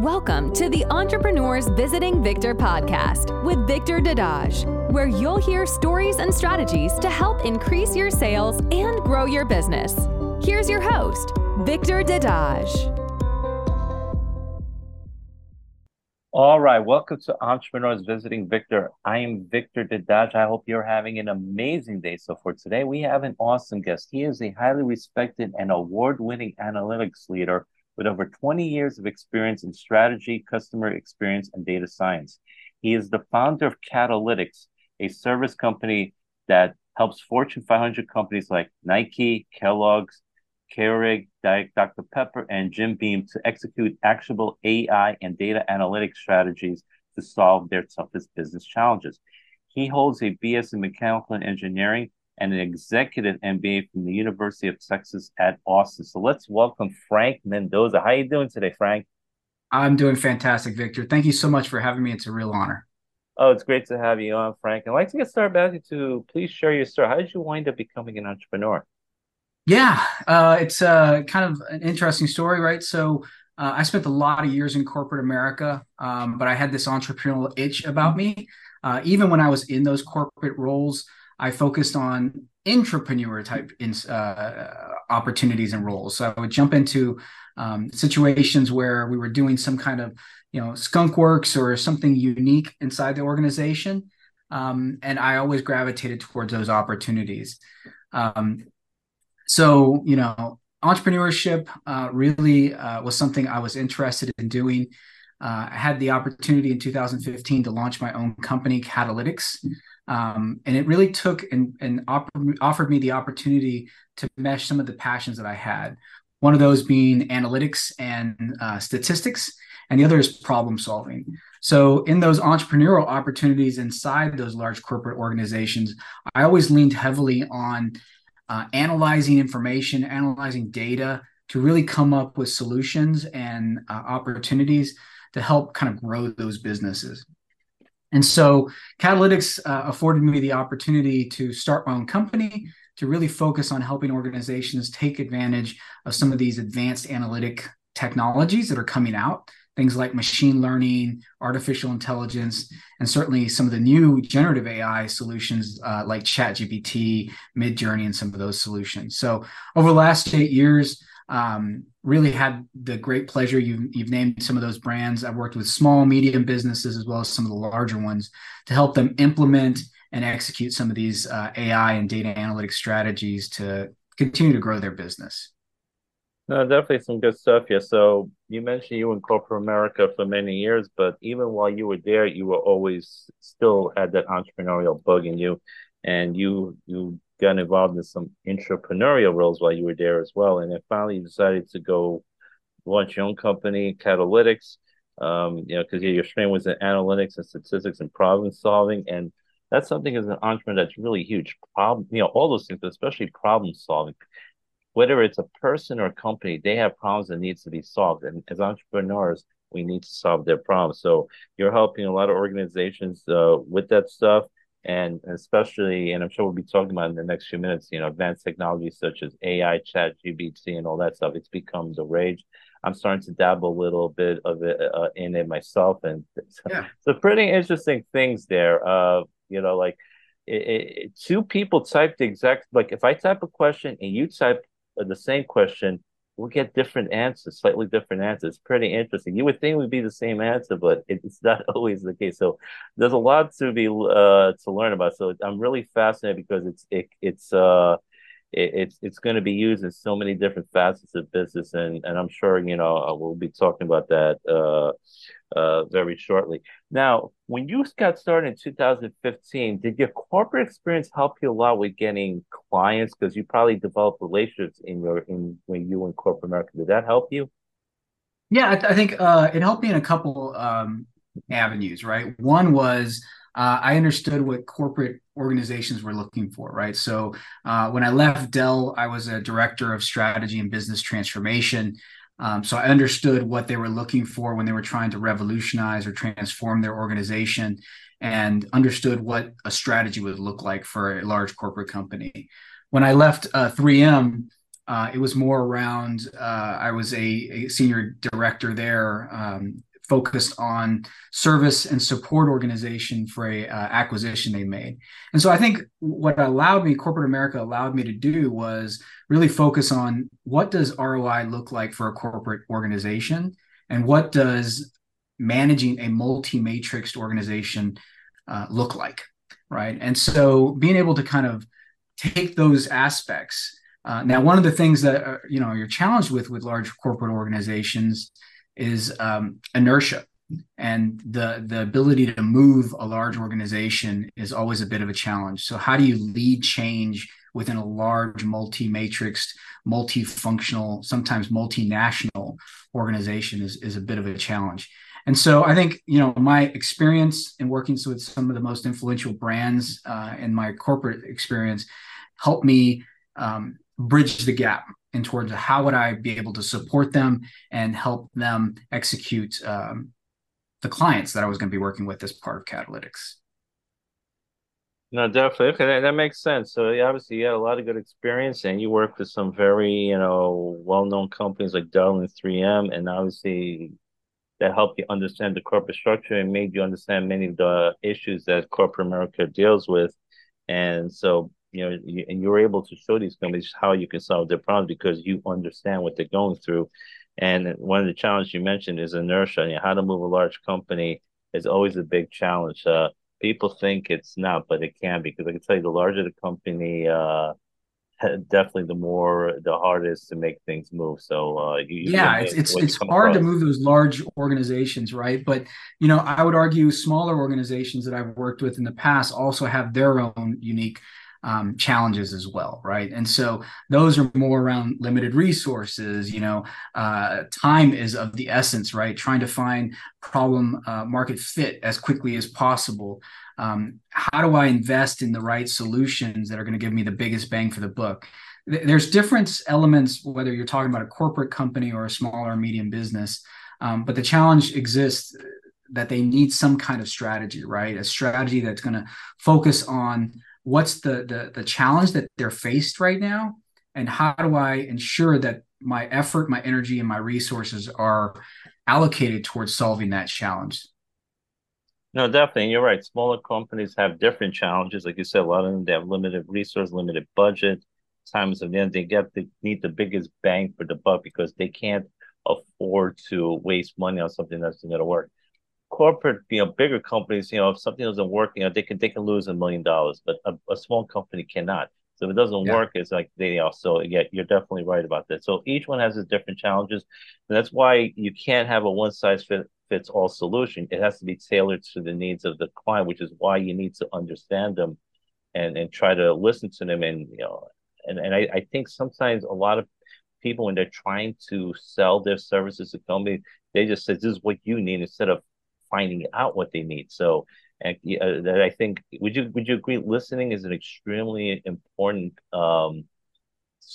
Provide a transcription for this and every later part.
Welcome to the Entrepreneurs Visiting Victor podcast with Victor Dadage, where you'll hear stories and strategies to help increase your sales and grow your business. Here's your host, Victor Dadage. All right, welcome to Entrepreneurs Visiting Victor. I am Victor Dadage. I hope you're having an amazing day. So, for today, we have an awesome guest. He is a highly respected and award winning analytics leader with over 20 years of experience in strategy, customer experience, and data science. He is the founder of Catalytics, a service company that helps Fortune 500 companies like Nike, Kellogg's, Keurig, Dr. Pepper, and Jim Beam to execute actionable AI and data analytics strategies to solve their toughest business challenges. He holds a BS in mechanical engineering and an executive MBA from the University of Texas at Austin. So let's welcome Frank Mendoza. How are you doing today, Frank? I'm doing fantastic, Victor. Thank you so much for having me. It's a real honor. Oh, it's great to have you on, Frank. I'd like to get started back to please share your story. How did you wind up becoming an entrepreneur? Yeah, uh, it's uh, kind of an interesting story, right? So uh, I spent a lot of years in corporate America, um, but I had this entrepreneurial itch about me. Uh, even when I was in those corporate roles, I focused on intrapreneur type in, uh, opportunities and roles. So I would jump into um, situations where we were doing some kind of, you know, skunk works or something unique inside the organization. Um, and I always gravitated towards those opportunities. Um, so, you know, entrepreneurship uh, really uh, was something I was interested in doing. Uh, I had the opportunity in 2015 to launch my own company, Catalytics. Um, and it really took and, and op- offered me the opportunity to mesh some of the passions that I had. One of those being analytics and uh, statistics, and the other is problem solving. So, in those entrepreneurial opportunities inside those large corporate organizations, I always leaned heavily on uh, analyzing information, analyzing data to really come up with solutions and uh, opportunities to help kind of grow those businesses. And so Catalytics uh, afforded me the opportunity to start my own company to really focus on helping organizations take advantage of some of these advanced analytic technologies that are coming out, things like machine learning, artificial intelligence, and certainly some of the new generative AI solutions uh, like ChatGPT, Midjourney, and some of those solutions. So over the last eight years, um, really had the great pleasure. You've, you've named some of those brands. I've worked with small, medium businesses as well as some of the larger ones to help them implement and execute some of these uh, AI and data analytics strategies to continue to grow their business. No, definitely some good stuff here. So you mentioned you were in corporate America for many years, but even while you were there, you were always still had that entrepreneurial bug in you, and you you got involved in some entrepreneurial roles while you were there as well. And then finally you decided to go launch your own company, Catalytics, um, you know, because your strength was in analytics and statistics and problem solving. And that's something as an entrepreneur that's really huge. Problem, you know, all those things, but especially problem solving. Whether it's a person or a company, they have problems that needs to be solved. And as entrepreneurs, we need to solve their problems. So you're helping a lot of organizations uh, with that stuff and especially, and I'm sure we'll be talking about in the next few minutes, you know, advanced technologies such as AI, Chat, GPT, and all that stuff. It's become the rage. I'm starting to dabble a little bit of it uh, in it myself, and so, yeah. so pretty interesting things there. Uh, you know, like it, it, two people type the exact like if I type a question and you type the same question, we'll get different answers, slightly different answers. Pretty interesting. You would think it would be the same answer, but it's not always the case. So there's a lot to be uh to learn about. So I'm really fascinated because it's it, it's uh it, it's it's going to be used in so many different facets of business, and and I'm sure you know uh, we'll be talking about that uh, uh, very shortly. Now, when you got started in 2015, did your corporate experience help you a lot with getting clients? Because you probably developed relationships in your in when you were in corporate America. Did that help you? Yeah, I, I think uh, it helped me in a couple um, avenues. Right, one was uh, I understood what corporate organizations were looking for, right? So uh, when I left Dell, I was a director of strategy and business transformation. Um, so I understood what they were looking for when they were trying to revolutionize or transform their organization and understood what a strategy would look like for a large corporate company. When I left uh, 3M, uh, it was more around. Uh, I was a, a, senior director there, um, focused on service and support organization for a uh, acquisition they made. And so I think what allowed me, corporate America allowed me to do was really focus on what does ROI look like for a corporate organization, and what does managing a multi-matrixed organization uh, look like, right? And so being able to kind of take those aspects uh, now, one of the things that uh, you know you're challenged with with large corporate organizations is um, inertia, and the the ability to move a large organization is always a bit of a challenge. So, how do you lead change within a large multi-matrixed, multifunctional, sometimes multinational organization is is a bit of a challenge. And so I think you know my experience in working with some of the most influential brands uh, in my corporate experience helped me um, bridge the gap in towards how would I be able to support them and help them execute um, the clients that I was going to be working with as part of Catalytics. No, definitely. Okay, that, that makes sense. So obviously, you had a lot of good experience, and you worked with some very, you know, well-known companies like Dell and 3M, and obviously, that helped you understand the corporate structure and made you understand many of the issues that corporate America deals with. And so, you know, you, and you're able to show these companies how you can solve their problems because you understand what they're going through. And one of the challenges you mentioned is inertia. You know, how to move a large company is always a big challenge. Uh, people think it's not, but it can be because I can tell you, the larger the company, uh, definitely the more the hardest to make things move. So uh, you, yeah, it's it's it's hard across. to move those large organizations, right? But you know, I would argue smaller organizations that I've worked with in the past also have their own unique um, challenges as well, right? And so those are more around limited resources. You know, uh, time is of the essence, right? Trying to find problem uh, market fit as quickly as possible. Um, how do I invest in the right solutions that are going to give me the biggest bang for the buck? There's different elements whether you're talking about a corporate company or a small or medium business, um, but the challenge exists that they need some kind of strategy, right? A strategy that's going to focus on what's the, the the challenge that they're faced right now? And how do i ensure that my effort my energy and my resources are allocated towards solving that challenge? No definitely. You're right. Smaller companies have different challenges. Like you said a lot of them they have limited resource limited budget times of the end. They get they need the biggest bang for the buck because they can't afford to waste money on something that's not going to work corporate, you know, bigger companies, you know, if something doesn't work, you know, they can they can lose a million dollars, but a, a small company cannot. So if it doesn't yeah. work, it's like they also yeah, you're definitely right about that. So each one has its different challenges, and that's why you can't have a one size fit, fits all solution. It has to be tailored to the needs of the client, which is why you need to understand them, and and try to listen to them, and you know, and and I, I think sometimes a lot of people when they're trying to sell their services to companies, they just say this is what you need instead of finding out what they need. So, uh, that I think would you would you agree? Listening is an extremely important. Um,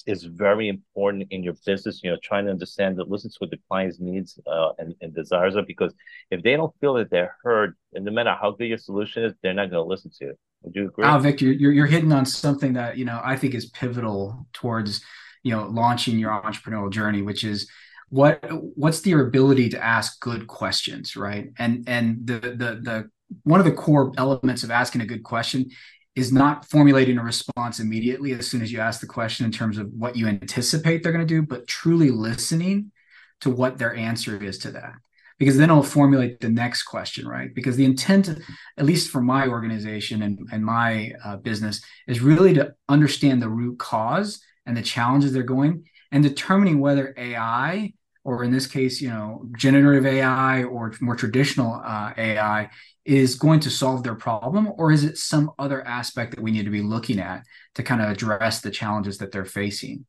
is very important in your business. You know, trying to understand that listen to what the client's needs uh, and, and desires are. Because if they don't feel that they're heard, and no matter how good your solution is, they're not going to listen to it. Would you agree? Oh, Victor, you're you're hitting on something that you know I think is pivotal towards you know launching your entrepreneurial journey, which is what what's their ability to ask good questions right? And and the the the one of the core elements of asking a good question is not formulating a response immediately as soon as you ask the question in terms of what you anticipate they're going to do but truly listening to what their answer is to that. Because then it'll formulate the next question right? Because the intent at least for my organization and, and my uh, business is really to understand the root cause and the challenges they're going and determining whether ai or in this case, you know, generative AI or more traditional uh, AI is going to solve their problem, or is it some other aspect that we need to be looking at to kind of address the challenges that they're facing?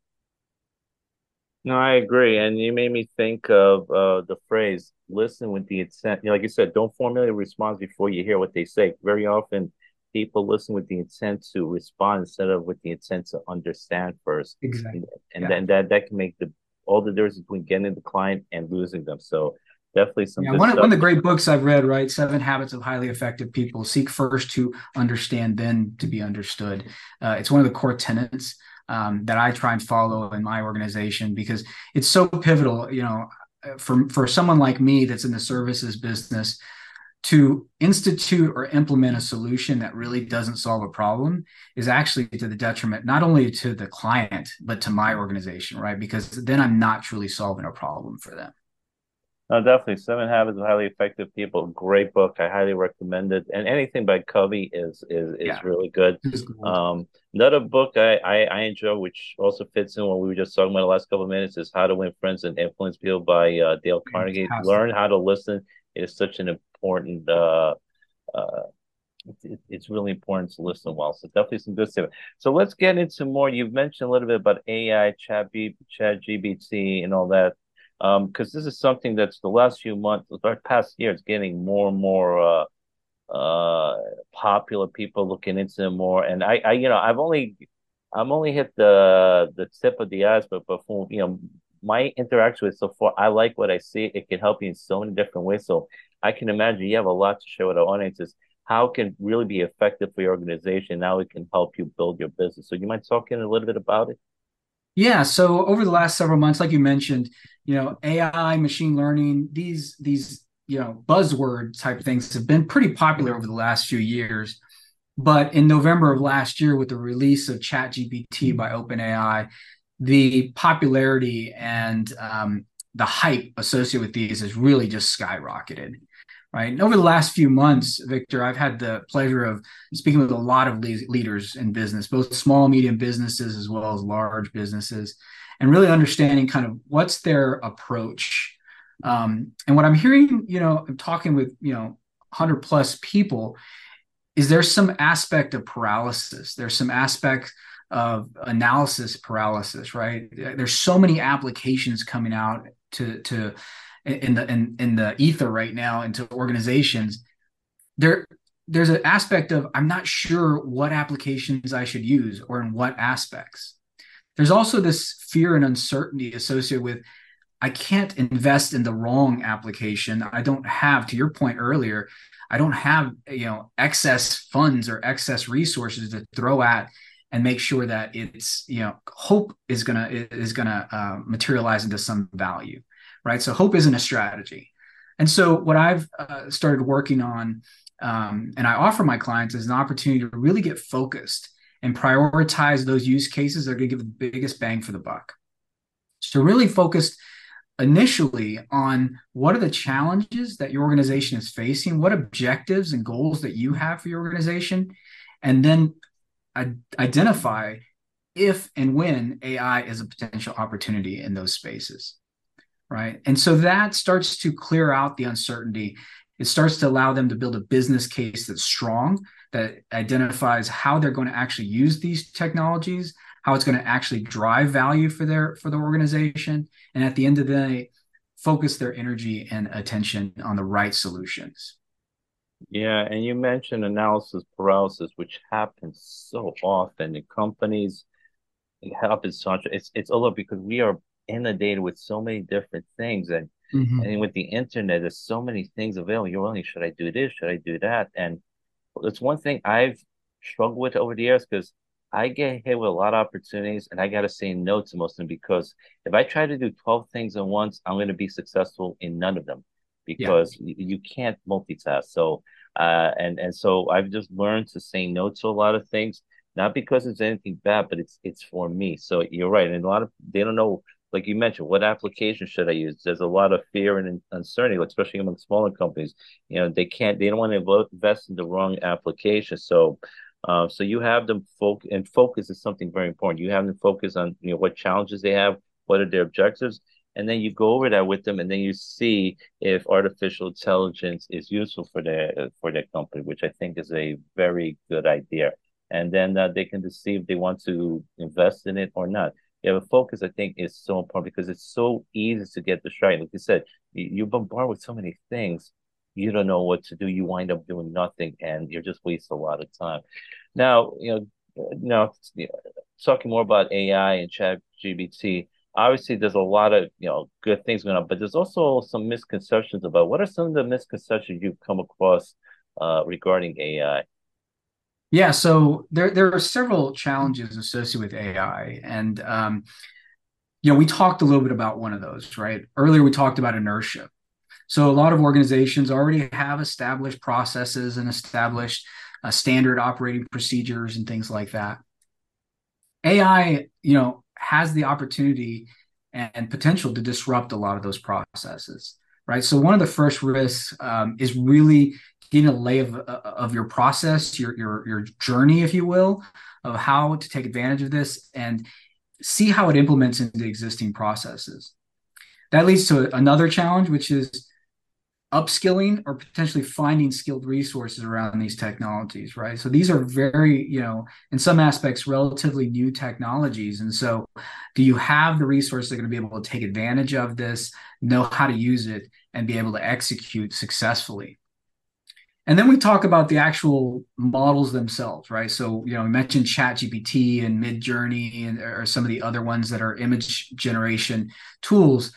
No, I agree, and you made me think of uh, the phrase "listen with the intent." You know, like you said, don't formulate a response before you hear what they say. Very often, people listen with the intent to respond instead of with the intent to understand first. Exactly, and yeah. then that that can make the all the difference between getting the client and losing them. So definitely some. Yeah, one, of, one of the great books I've read, right? Seven Habits of Highly Effective People. Seek first to understand, then to be understood. Uh, it's one of the core tenets um, that I try and follow in my organization because it's so pivotal. You know, for for someone like me that's in the services business to institute or implement a solution that really doesn't solve a problem is actually to the detriment not only to the client but to my organization right because then i'm not truly solving a problem for them no, definitely. Seven Habits of Highly Effective People. Great book. I highly recommend it. And anything by Covey is is, is yeah. really good. Um, another book I, I, I enjoy, which also fits in what we were just talking about the last couple of minutes, is How to Win Friends and Influence People by uh, Dale Carnegie. Fantastic. Learn how to listen. Is such an important. Uh, uh, it, it's really important to listen well. So definitely some good stuff. So let's get into more. You've mentioned a little bit about AI, Chat, B, Chat GPT, and all that because um, this is something that's the last few months, the past year, it's getting more and more uh, uh, popular. People looking into more, and I, I, you know, I've only, I'm only hit the the tip of the iceberg, but from you know my interaction with so far, I like what I see. It can help you in so many different ways. So I can imagine you have a lot to share with our audiences. How can really be effective for your organization? Now it can help you build your business. So you might talk in a little bit about it. Yeah. So over the last several months, like you mentioned, you know, AI, machine learning, these these you know buzzword type things have been pretty popular over the last few years. But in November of last year, with the release of ChatGPT by OpenAI, the popularity and um, the hype associated with these has really just skyrocketed right? And over the last few months, Victor, I've had the pleasure of speaking with a lot of leaders in business, both small, medium businesses as well as large businesses, and really understanding kind of what's their approach. Um, and what I'm hearing, you know, I'm talking with, you know, 100 plus people, is there some aspect of paralysis? There's some aspect of analysis paralysis, right? There's so many applications coming out to to in the in, in the ether right now into organizations. There there's an aspect of i'm not sure what applications i should use or in what aspects. There's also this fear and uncertainty associated with i can't invest in the wrong application. I don't have to your point earlier i don't have you know excess funds or excess resources to throw at and make sure that it's you know hope is gonna is gonna uh, materialize into some value right? So hope isn't a strategy. And so what I've uh, started working on, um, and I offer my clients is an opportunity to really get focused and prioritize those use cases that are going to give the biggest bang for the buck. So really focused initially on what are the challenges that your organization is facing, what objectives and goals that you have for your organization, and then identify if and when AI is a potential opportunity in those spaces right? And so that starts to clear out the uncertainty. It starts to allow them to build a business case that's strong, that identifies how they're going to actually use these technologies, how it's going to actually drive value for their for the organization, and at the end of the day, focus their energy and attention on the right solutions. Yeah, and you mentioned analysis paralysis, which happens so often in companies. It happens so much. It's it's all because we are inundated with so many different things and mm-hmm. and with the internet there's so many things available you're only should i do this should i do that and it's one thing i've struggled with over the years because i get hit with a lot of opportunities and i got to say no to most of them because if i try to do 12 things at once i'm going to be successful in none of them because yeah. you, can't multitask so uh and and so i've just learned to say no to a lot of things not because it's anything bad, but it's it's for me. So you're right, and a lot of they don't know like you mentioned, what application should I use? There's a lot of fear and uncertainty, especially among smaller companies. You know, they can't, they don't want to invest in the wrong application. So, uh, so you have them focus, and focus is something very important. You have them focus on, you know, what challenges they have, what are their objectives, and then you go over that with them, and then you see if artificial intelligence is useful for their for their company, which I think is a very good idea. And then uh, they can decide if they want to invest in it or not yeah, but focus, I think, is so important because it's so easy to get distracted. Like you said, you, bombard with so many things, you don't know what to do. You wind up doing nothing, and you're just wasting a lot of time. Now, you know, now talking more about AI and Chat GPT. Obviously, there's a lot of you know good things going on, but there's also some misconceptions about what are some of the misconceptions you've come across uh, regarding AI. Yeah, so there there are several challenges associated with AI, and um, you know we talked a little bit about one of those, right? Earlier we talked about inertia. So a lot of organizations already have established processes and established uh, standard operating procedures and things like that. AI, you know, has the opportunity and potential to disrupt a lot of those processes, right? So one of the first risks um, is really getting a lay of, uh, of your process, your, your, your journey, if you will, of how to take advantage of this and see how it implements into existing processes. That leads to another challenge, which is upskilling or potentially finding skilled resources around these technologies right? So these are very you know in some aspects relatively new technologies. And so do you have the resources that are going to be able to take advantage of this know how to use it and be able to execute successfully? And then we talk about the actual models themselves right? So you know we mentioned chat gpt and midjourney and or some of the other ones that are image generation tools.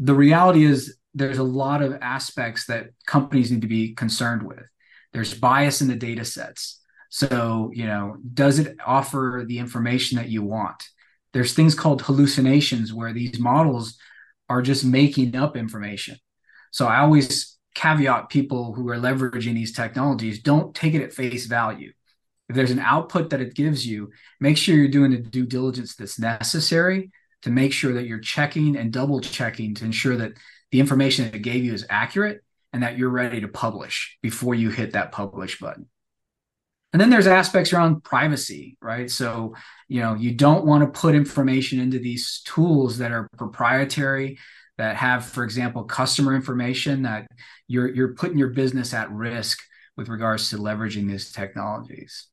The reality is there's a lot of aspects that companies need to be concerned with. There's bias in the data sets. So, you know, does it offer the information that you want? There's things called hallucinations where these models are just making up information. So I always caveat people who are leveraging these technologies don't take it at face value. If there's an output that it gives you, make sure you're doing the due diligence that's necessary to make sure that you're checking and double checking to ensure that the information that it gave you is accurate and that you're ready to publish before you hit that publish button. And then there's aspects around privacy, right? So, you know, you don't want to put information into these tools that are proprietary, that have, for example, customer information that you're you're putting your business at risk with regards to leveraging these technologies.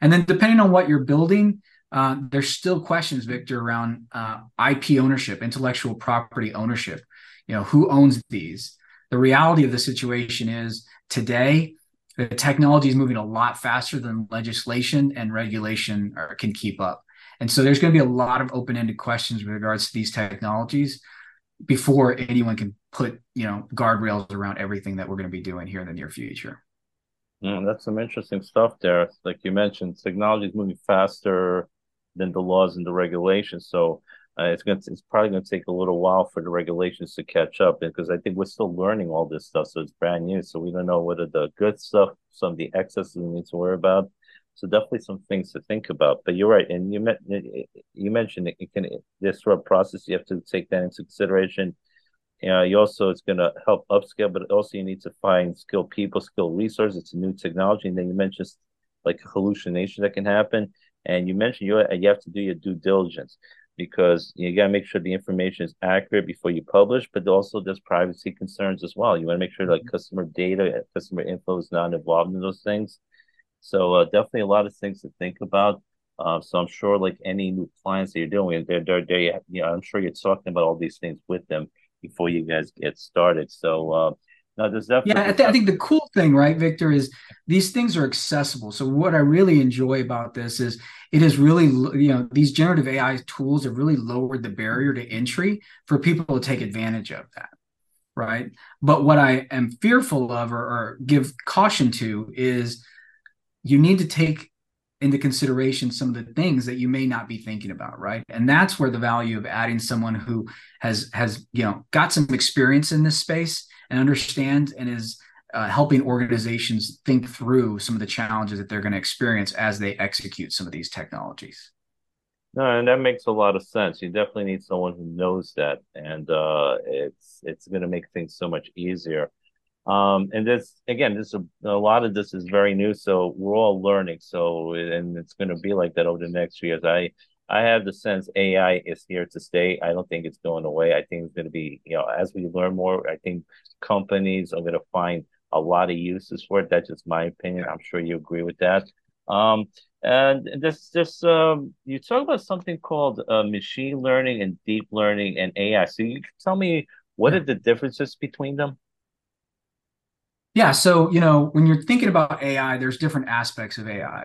And then depending on what you're building, uh, there's still questions, Victor, around uh, IP ownership, intellectual property ownership you know who owns these. The reality of the situation is today the technology is moving a lot faster than legislation and regulation are, can keep up. And so there's going to be a lot of open-ended questions with regards to these technologies before anyone can put you know guardrails around everything that we're going to be doing here in the near future. Mm, that's some interesting stuff there like you mentioned technology is moving faster than the laws and the regulations. So uh, it's going to, it's probably going to take a little while for the regulations to catch up because I think we're still learning all this stuff. So it's brand new. So we don't know whether the good stuff, some of the excesses we need to worry about. So definitely some things to think about. But you're right, and you met, you mentioned it, it can disrupt process. You have to take that into consideration. Uh, you also it's going to help upscale, but also you need to find skilled people, skilled resources. It's a new technology, and then you mentioned like hallucination that can happen. And you mentioned you you have to do your due diligence because you got to make sure the information is accurate before you publish, but also there's privacy concerns as well. You want to make sure like mm-hmm. customer data, customer info is not involved in those things. So uh, definitely a lot of things to think about. Uh, so I'm sure like any new clients that you're doing, they're, they're, they you know, I'm sure you're talking about all these things with them before you guys get started. So uh, no, there's definitely. Yeah, I, th- I, think the cool thing, right, Victor, is these things are accessible. So what I really enjoy about this is it is really, you know, these generative AI tools have really lowered the barrier to entry for people to take advantage of that, right? But what I am fearful of or, or give caution to is you need to take into consideration some of the things that you may not be thinking about right and that's where the value of adding someone who has has you know got some experience in this space and understands and is uh, helping organizations think through some of the challenges that they're going to experience as they execute some of these technologies. No, and that makes a lot of sense. You definitely need someone who knows that, and uh, it's it's going to make things so much easier. Um, and this again, this a, lot of this is very new, so we're all learning. So, and it's going to be like that over the next few years. I I have the sense AI is here to stay. I don't think it's going away. I think it's going to be, you know, as we learn more, I think companies are going to find a lot of uses for it. That's just my opinion. I'm sure you agree with that. Um, and this, this, um, you talk about something called uh, machine learning and deep learning and AI. So you can tell me what are the differences between them? Yeah. So, you know, when you're thinking about AI, there's different aspects of AI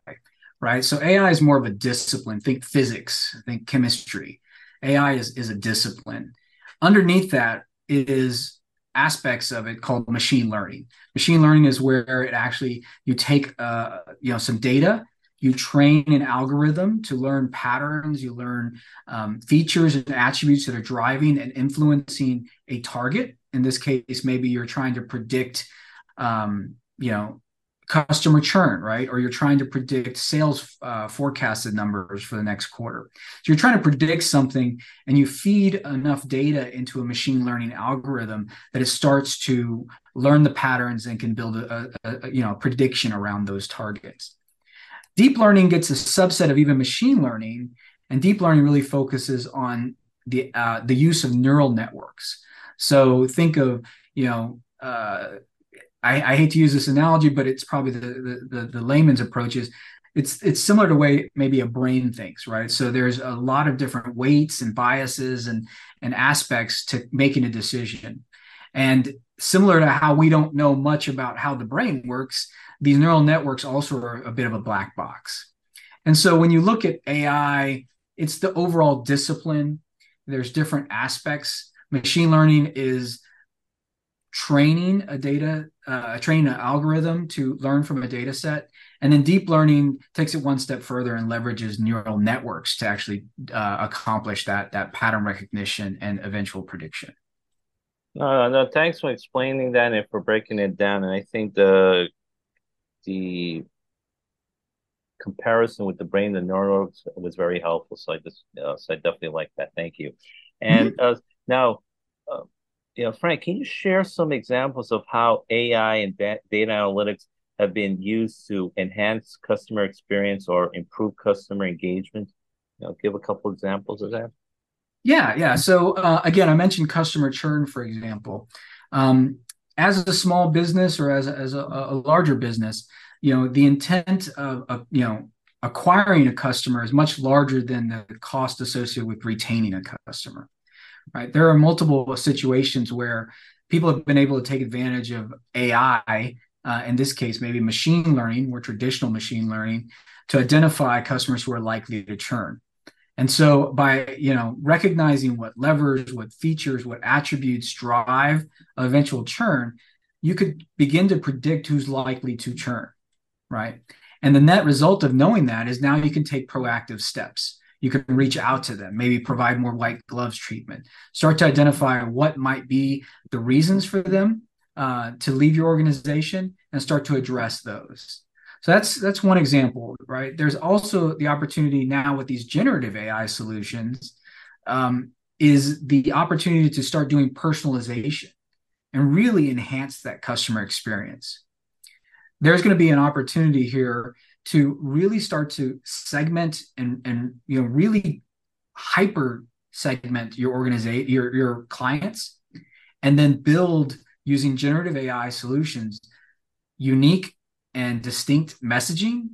right? So AI is more of a discipline. Think physics, think chemistry. AI is, is a discipline. Underneath that is aspects of it called machine learning. Machine learning is where it actually you take uh, you know some data, you train an algorithm to learn patterns, you learn um, features and attributes that are driving and influencing a target. In this case, maybe you're trying to predict um, you know customer churn, right? Or you're trying to predict sales uh, forecasted numbers for the next quarter. So you're trying to predict something and you feed enough data into a machine learning algorithm that it starts to learn the patterns and can build a, a, a you know a prediction around those targets. Deep learning gets a subset of even machine learning, and deep learning really focuses on the uh, the use of neural networks. So think of you know uh, I, I, hate to use this analogy, but it's probably the, the, the, the layman's approach is it's it's similar to way maybe a brain thinks, right? So there's a lot of different weights and biases and and aspects to making a decision. And similar to how we don't know much about how the brain works, these neural networks also are a bit of a black box. And so when you look at AI, it's the overall discipline. There's different aspects. Machine learning is training a data, uh, training an algorithm to learn from a data set. And then deep learning takes it one step further and leverages neural networks to actually uh, accomplish that, that pattern recognition and eventual prediction. No, no, thanks for explaining that and for breaking it down. And I think the the comparison with the brain, the neurons was very helpful. So I just, uh, so I definitely like that. Thank you. And mm-hmm. uh, now, you know, Frank, can you share some examples of how AI and data analytics have been used to enhance customer experience or improve customer engagement? You know, give a couple examples of that. Yeah, yeah. So uh, again, I mentioned customer churn, for example. Um, as a small business or as a, as a, a larger business, you know, the intent of, of you know acquiring a customer is much larger than the cost associated with retaining a customer right? There are multiple situations where people have been able to take advantage of AI, uh, in this case, maybe machine learning, more traditional machine learning, to identify customers who are likely to churn. And so by you know recognizing what levers, what features, what attributes drive eventual churn, you could begin to predict who's likely to churn, right? And the net result of knowing that is now you can take proactive steps you can reach out to them, maybe provide more white gloves treatment, start to identify what might be the reasons for them uh, to leave your organization and start to address those. So that's that's one example, right? There's also the opportunity now with these generative AI solutions um, is the opportunity to start doing personalization and really enhance that customer experience. There's going to be an opportunity here to really start to segment and and you know really hyper segment your organization your your clients and then build using generative AI solutions unique and distinct messaging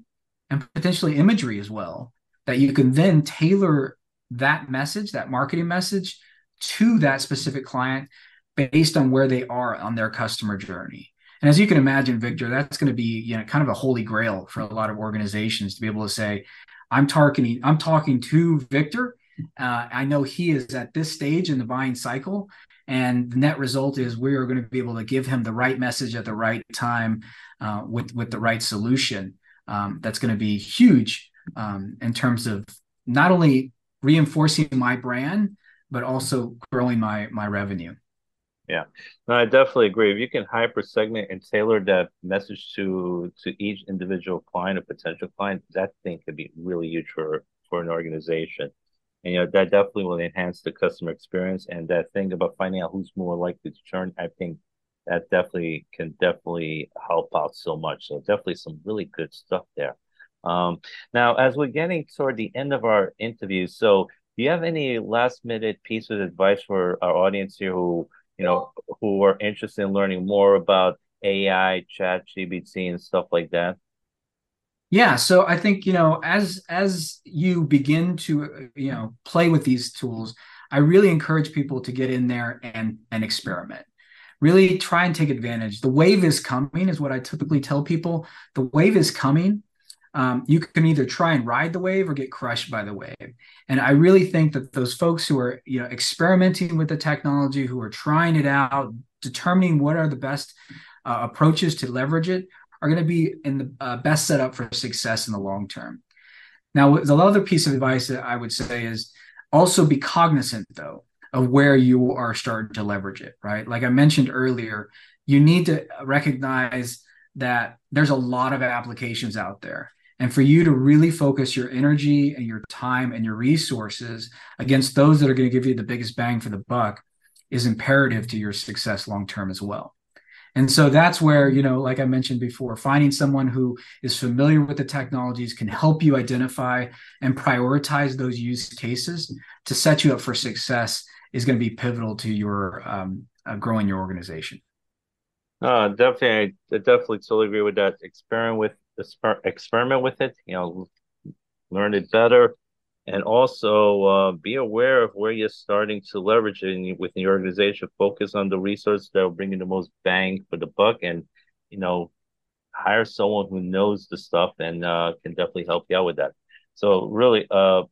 and potentially imagery as well that you can then tailor that message that marketing message to that specific client based on where they are on their customer journey and as you can imagine, Victor, that's going to be you know kind of a holy grail for a lot of organizations to be able to say, I'm targeting, I'm talking to Victor. Uh, I know he is at this stage in the buying cycle, and the net result is we are going to be able to give him the right message at the right time uh, with with the right solution. Um, that's going to be huge um, in terms of not only reinforcing my brand but also growing my my revenue. Yeah, no, I definitely agree. If you can hyper segment and tailor that message to to each individual client or potential client, that thing could be really huge for for an organization. And you know that definitely will enhance the customer experience. And that thing about finding out who's more likely to churn, I think that definitely can definitely help out so much. So definitely some really good stuff there. Um, now, as we're getting toward the end of our interview, so do you have any last minute piece of advice for our audience here who you know, who are interested in learning more about AI, Chat GPT, and stuff like that? Yeah, so I think you know, as as you begin to you know play with these tools, I really encourage people to get in there and and experiment. Really try and take advantage. The wave is coming, is what I typically tell people. The wave is coming, um, you can either try and ride the wave or get crushed by the wave. And I really think that those folks who are, you know, experimenting with the technology, who are trying it out, determining what are the best uh, approaches to leverage it are going to be in the uh, best setup for success in the long term. Now, the other piece of advice that I would say is also be cognizant, though, of where you are starting to leverage it, right? Like I mentioned earlier, you need to recognize that there's a lot of applications out there. And for you to really focus your energy and your time and your resources against those that are going to give you the biggest bang for the buck is imperative to your success long term as well. And so that's where, you know, like I mentioned before, finding someone who is familiar with the technologies can help you identify and prioritize those use cases to set you up for success is going to be pivotal to your um, uh, growing your organization. Uh, definitely, I definitely totally agree with that. Experiment with experiment with it. You know, learn it better, and also uh, be aware of where you're starting to leverage it in, within your organization. Focus on the resources that will bring you the most bang for the buck, and you know, hire someone who knows the stuff and uh, can definitely help you out with that. So, really, uh,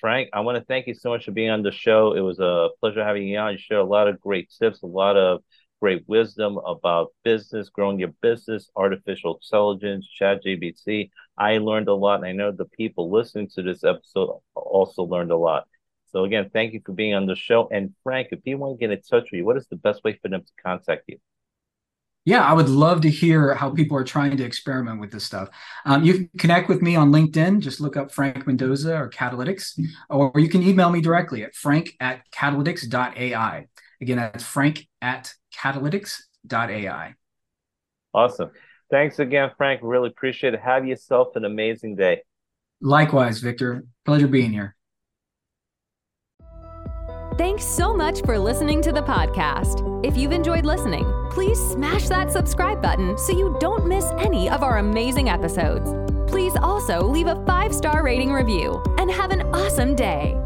Frank, I want to thank you so much for being on the show. It was a pleasure having you on. You shared a lot of great tips, a lot of great wisdom about business, growing your business, artificial intelligence, chat ChatGPT. I learned a lot, and I know the people listening to this episode also learned a lot. So again, thank you for being on the show. And Frank, if people want to get in touch with you, what is the best way for them to contact you? Yeah, I would love to hear how people are trying to experiment with this stuff. Um, you can connect with me on LinkedIn. Just look up Frank Mendoza or Catalytics, or you can email me directly at frank at catalytics.ai. Again, that's frank at catalytics.ai. Awesome. Thanks again, Frank. Really appreciate it. Have yourself an amazing day. Likewise, Victor. Pleasure being here. Thanks so much for listening to the podcast. If you've enjoyed listening, please smash that subscribe button so you don't miss any of our amazing episodes. Please also leave a five star rating review and have an awesome day.